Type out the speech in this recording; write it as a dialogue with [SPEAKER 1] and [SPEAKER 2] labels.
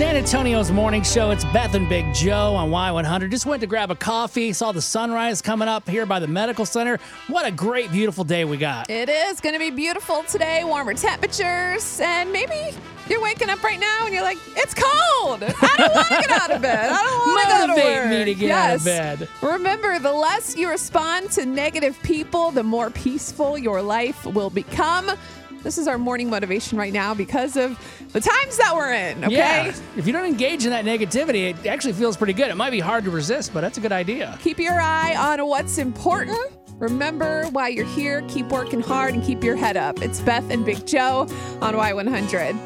[SPEAKER 1] San Antonio's morning show. It's Beth and Big Joe on Y100. Just went to grab a coffee, saw the sunrise coming up here by the medical center. What a great, beautiful day we got.
[SPEAKER 2] It is going to be beautiful today, warmer temperatures, and maybe you're waking up right now and you're like, it's cold. I don't want to get out of bed. I don't want to go to
[SPEAKER 1] Motivate
[SPEAKER 2] work.
[SPEAKER 1] me to get out of bed.
[SPEAKER 2] Remember, the less you respond to negative people, the more peaceful your life will become. This is our morning motivation right now because of the times that we're in, okay?
[SPEAKER 1] Yeah. If you don't engage in that negativity, it actually feels pretty good. It might be hard to resist, but that's a good idea.
[SPEAKER 2] Keep your eye on what's important. Remember why you're here. Keep working hard and keep your head up. It's Beth and Big Joe on Y100.